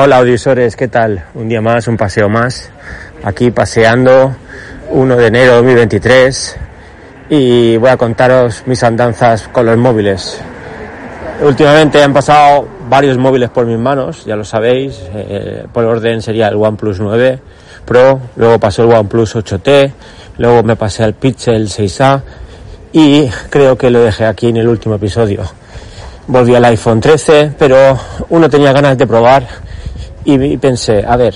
Hola audiosores, ¿qué tal? Un día más, un paseo más. Aquí paseando 1 de enero de 2023 y voy a contaros mis andanzas con los móviles. Últimamente han pasado varios móviles por mis manos, ya lo sabéis. Eh, por orden sería el OnePlus 9 Pro, luego pasó el OnePlus 8T, luego me pasé al Pixel 6A y creo que lo dejé aquí en el último episodio. Volví al iPhone 13, pero uno tenía ganas de probar y pensé, a ver,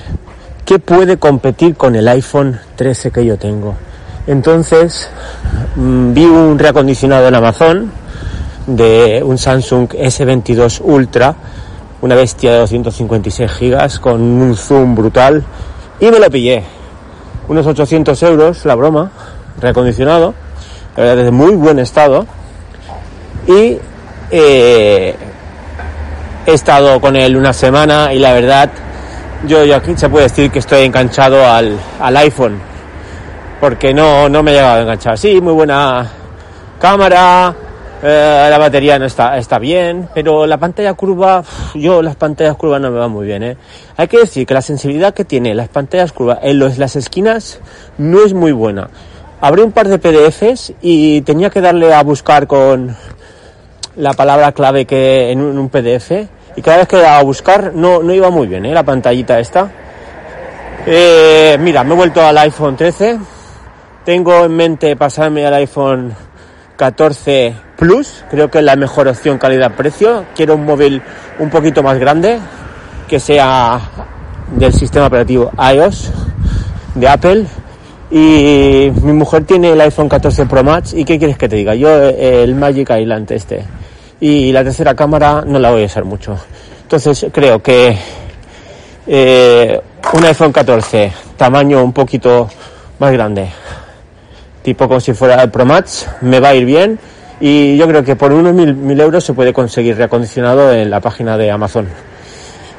¿qué puede competir con el iPhone 13 que yo tengo? Entonces mm, vi un reacondicionado en Amazon de un Samsung S22 Ultra, una bestia de 256 gigas con un zoom brutal y me lo pillé. Unos 800 euros, la broma, reacondicionado, de muy buen estado y eh, He estado con él una semana y la verdad, yo, aquí se puede decir que estoy enganchado al, al iPhone. Porque no, no me he llegado a enganchar. Sí, muy buena cámara, eh, la batería no está, está bien, pero la pantalla curva, yo las pantallas curvas no me van muy bien. ¿eh? Hay que decir que la sensibilidad que tiene las pantallas curvas en los, las esquinas no es muy buena. Abrí un par de PDFs y tenía que darle a buscar con, la palabra clave que en un, PDF y cada vez que iba a buscar no, no iba muy bien, ¿eh? la pantallita esta. Eh, mira, me he vuelto al iPhone 13. Tengo en mente pasarme al iPhone 14 Plus. Creo que es la mejor opción calidad-precio. Quiero un móvil un poquito más grande, que sea del sistema operativo iOS de Apple. Y mi mujer tiene el iPhone 14 Pro Max. ¿Y qué quieres que te diga? Yo eh, el Magic Island este y la tercera cámara no la voy a usar mucho. Entonces creo que eh, un iPhone 14, tamaño un poquito más grande, tipo como si fuera el Pro Max, me va a ir bien y yo creo que por unos mil, euros se puede conseguir reacondicionado en la página de Amazon.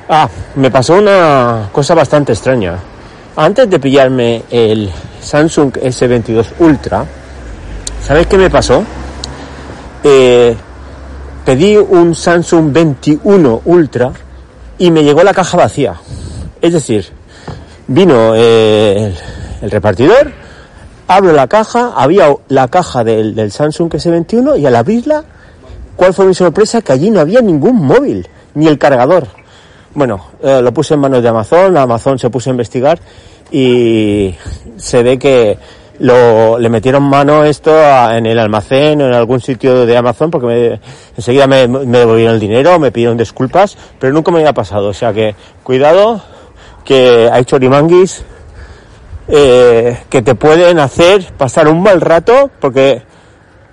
Ah, me pasó una cosa bastante extraña. Antes de pillarme el Samsung S22 Ultra, ¿sabes qué me pasó? Pedí un Samsung 21 Ultra y me llegó la caja vacía. Es decir, vino eh, el, repartidor, abro la caja, había la caja del, Samsung S21 y al abrirla, ¿cuál fue mi sorpresa? Que allí no había ningún móvil, ni el cargador. Bueno, eh, lo puse en manos de Amazon, Amazon se puso a investigar y se ve que lo, le metieron mano esto en el almacén o en algún sitio de Amazon porque me, enseguida me, me, devolvieron el dinero, me pidieron disculpas, pero nunca me había pasado. O sea que cuidado que hay chorimanguis eh, que te pueden hacer pasar un mal rato porque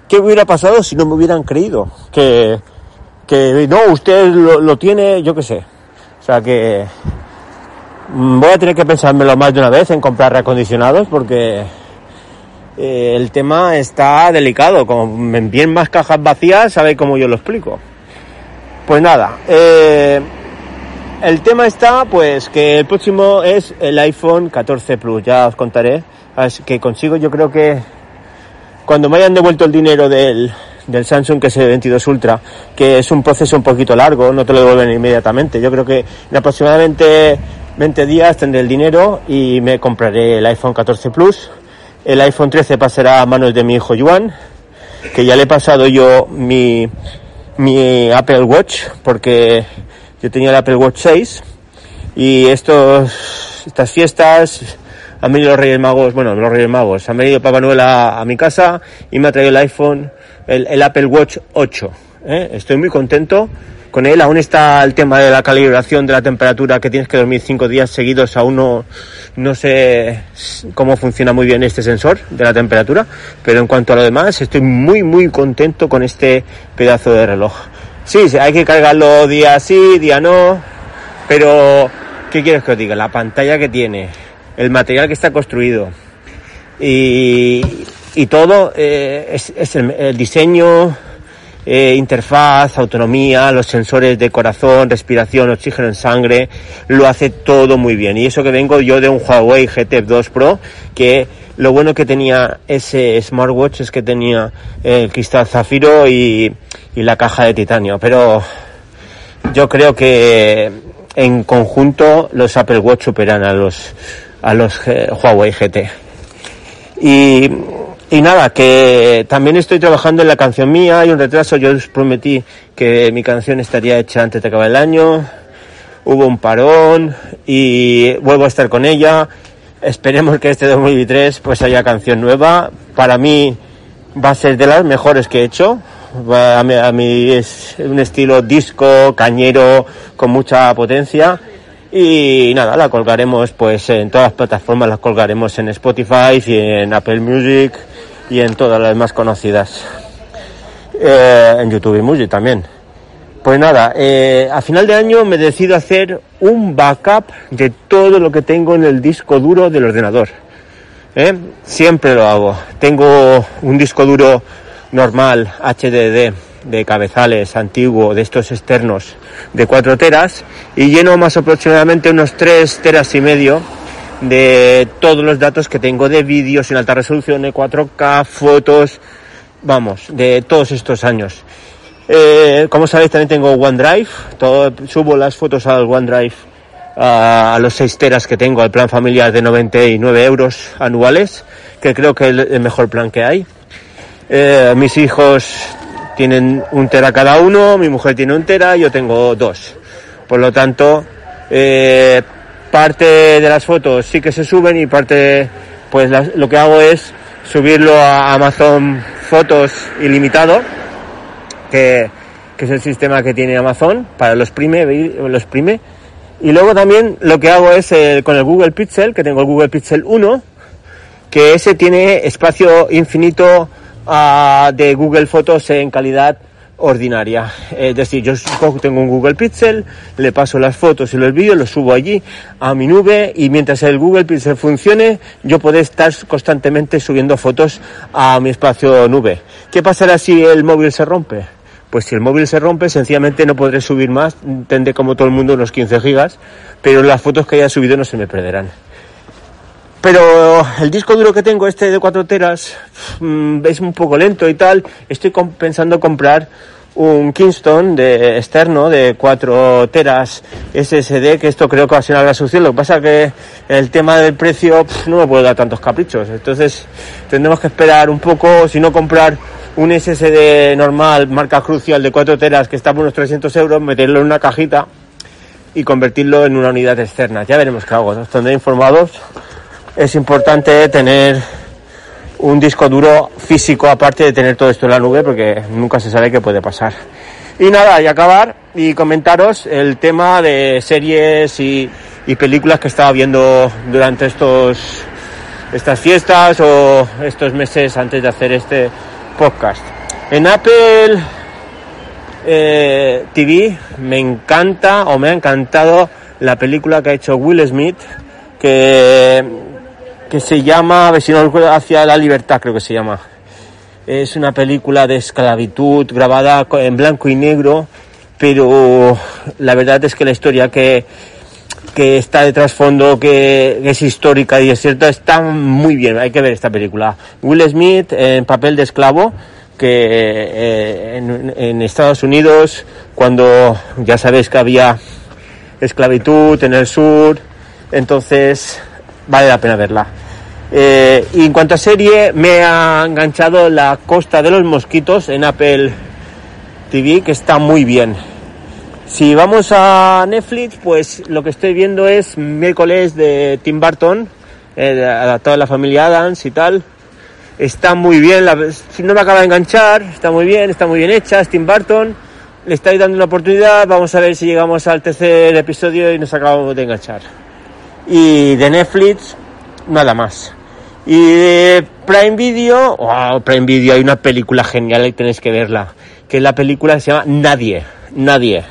¿qué hubiera pasado si no me hubieran creído? Que, que no, usted lo, lo tiene, yo qué sé. O sea que mm, voy a tener que pensármelo más de una vez en comprar reacondicionados porque eh, el tema está delicado. Como me envíen más cajas vacías, sabéis cómo yo lo explico. Pues nada, eh, el tema está pues que el próximo es el iPhone 14 Plus, ya os contaré. que consigo, yo creo que cuando me hayan devuelto el dinero del, del Samsung que es el 22 Ultra, que es un proceso un poquito largo, no te lo devuelven inmediatamente. Yo creo que en aproximadamente 20 días tendré el dinero y me compraré el iPhone 14 Plus el iPhone 13 pasará a manos de mi hijo Juan, que ya le he pasado yo mi, mi Apple Watch, porque yo tenía el Apple Watch 6 y estos, estas fiestas han venido los Reyes Magos, bueno, los Reyes Magos, han venido Papá Noel a, mi casa y me ha traído el iPhone, el, Apple Watch 8. ¿eh? Estoy muy contento con él. Aún está el tema de la calibración de la temperatura, que tienes que dormir cinco días seguidos. Aún no, no sé cómo funciona muy bien este sensor de la temperatura, pero en cuanto a lo demás, estoy muy, muy contento con este pedazo de reloj. Sí, hay que cargarlo día sí, día no, pero ¿qué quieres que os diga? La pantalla que tiene, el material que está construido y, y todo eh, es, es el diseño, eh, interfaz, autonomía, los sensores de corazón, respiración, oxígeno en sangre, lo hace todo muy bien. Y eso que vengo yo de un Huawei GT 2 Pro, que lo bueno que tenía ese smartwatch es que tenía el cristal zafiro y, y la caja de titanio. Pero yo creo que en conjunto los Apple Watch superan a los, a los eh, Huawei GT. Y, y nada, que también estoy trabajando en la canción mía, hay un retraso, yo os prometí que mi canción estaría hecha antes de acabar el año, hubo un parón y vuelvo a estar con ella. Esperemos que este 2023 pues haya canción nueva. Para mí va a ser de las mejores que he hecho. A mí, a mí es un estilo disco, cañero, con mucha potencia. Y nada, la colgaremos pues en todas las plataformas, la colgaremos en Spotify y en Apple Music y en todas las más conocidas. Eh, en YouTube y Music también. Pues nada, eh, a final de año me decido hacer un backup de todo lo que tengo en el disco duro del ordenador. ¿eh? Siempre lo hago. Tengo un disco duro normal, HDD, de cabezales, antiguo, de estos externos, de 4 teras, y lleno más aproximadamente unos 3 teras y medio de todos los datos que tengo de vídeos en alta resolución, de 4K, fotos, vamos, de todos estos años. Eh, como sabéis, también tengo OneDrive. Todo, subo las fotos al OneDrive a, a los 6 teras que tengo, al plan familiar de 99 euros anuales, que creo que es el, el mejor plan que hay. Eh, mis hijos tienen un tera cada uno, mi mujer tiene un tera, yo tengo dos. Por lo tanto, eh, parte de las fotos sí que se suben y parte, pues las, lo que hago es subirlo a Amazon Fotos ilimitado que, que, es el sistema que tiene Amazon para los prime, los prime. Y luego también lo que hago es con el Google Pixel, que tengo el Google Pixel 1, que ese tiene espacio infinito uh, de Google Fotos en calidad ordinaria. Es decir, yo tengo un Google Pixel, le paso las fotos y los vídeos, los subo allí a mi nube y mientras el Google Pixel funcione, yo puedo estar constantemente subiendo fotos a mi espacio nube. ¿Qué pasará si el móvil se rompe? pues si el móvil se rompe, sencillamente no podré subir más, tendré como todo el mundo unos 15 gigas, pero las fotos que haya subido no se me perderán. Pero el disco duro que tengo, este de 4 teras, mm, es un poco lento y tal. Estoy pensando comprar un Kingston de externo de 4 teras SSD, que esto creo que va a ser una gran solución. Lo que pasa que el tema del precio no me puedo dar tantos caprichos. Entonces tendremos que esperar un poco, si no comprar un SSD normal, marca crucial de 4 teras que está por unos 300 euros, meterlo en una cajita y convertirlo en una unidad externa. Ya veremos qué hago, os tendré informados. Es importante tener un disco duro físico aparte de tener todo esto en la nube porque nunca se sabe qué puede pasar. Y nada, y acabar y comentaros el tema de series y, y películas que estaba viendo durante estos estas fiestas o estos meses antes de hacer este podcast. En Apple eh, TV me encanta o me ha encantado la película que ha hecho Will Smith que, que se llama, recuerdo, Hacia la Libertad creo que se llama. Es una película de esclavitud grabada en blanco y negro, pero la verdad es que la historia que, que está de trasfondo, que, que, es histórica y es cierta, está muy bien. Hay que ver esta película. Will Smith en papel de esclavo, que eh, en, en, Estados Unidos, cuando ya sabéis que había esclavitud en el sur, entonces vale la pena verla. Eh, y en cuanto a serie, me ha enganchado La Costa de los Mosquitos en Apple TV, que está muy bien si vamos a Netflix, pues lo que estoy viendo es miércoles de Tim Burton, eh, adaptado a la familia Adams y tal. Está muy bien, la, no me acaba de enganchar, está muy bien, está muy bien hecha, es Tim Burton. Le estáis dando una oportunidad, vamos a ver si llegamos al tercer episodio y nos acabamos de enganchar. Y de Netflix, nada más. Y de Prime Video, wow, Prime Video, hay una película genial y tenéis que verla. Que es la película que se llama Nadie, Nadie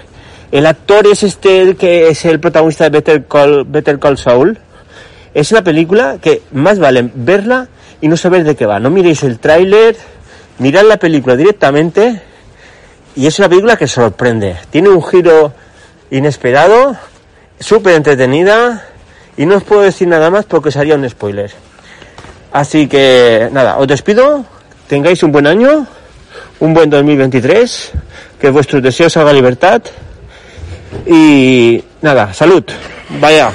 el actor es este que es el protagonista de Better Call, Better Call Saul. Es una película que más vale verla y no saber de qué va. No miréis el tráiler, mirad la película directamente y es una película que sorprende. Tiene un giro inesperado, súper entretenida y no os puedo decir nada más porque sería un spoiler. Así que nada, os despido, tengáis un buen año, un buen 2023, que vuestros deseos hagan libertad y Nada, salud. Vaya.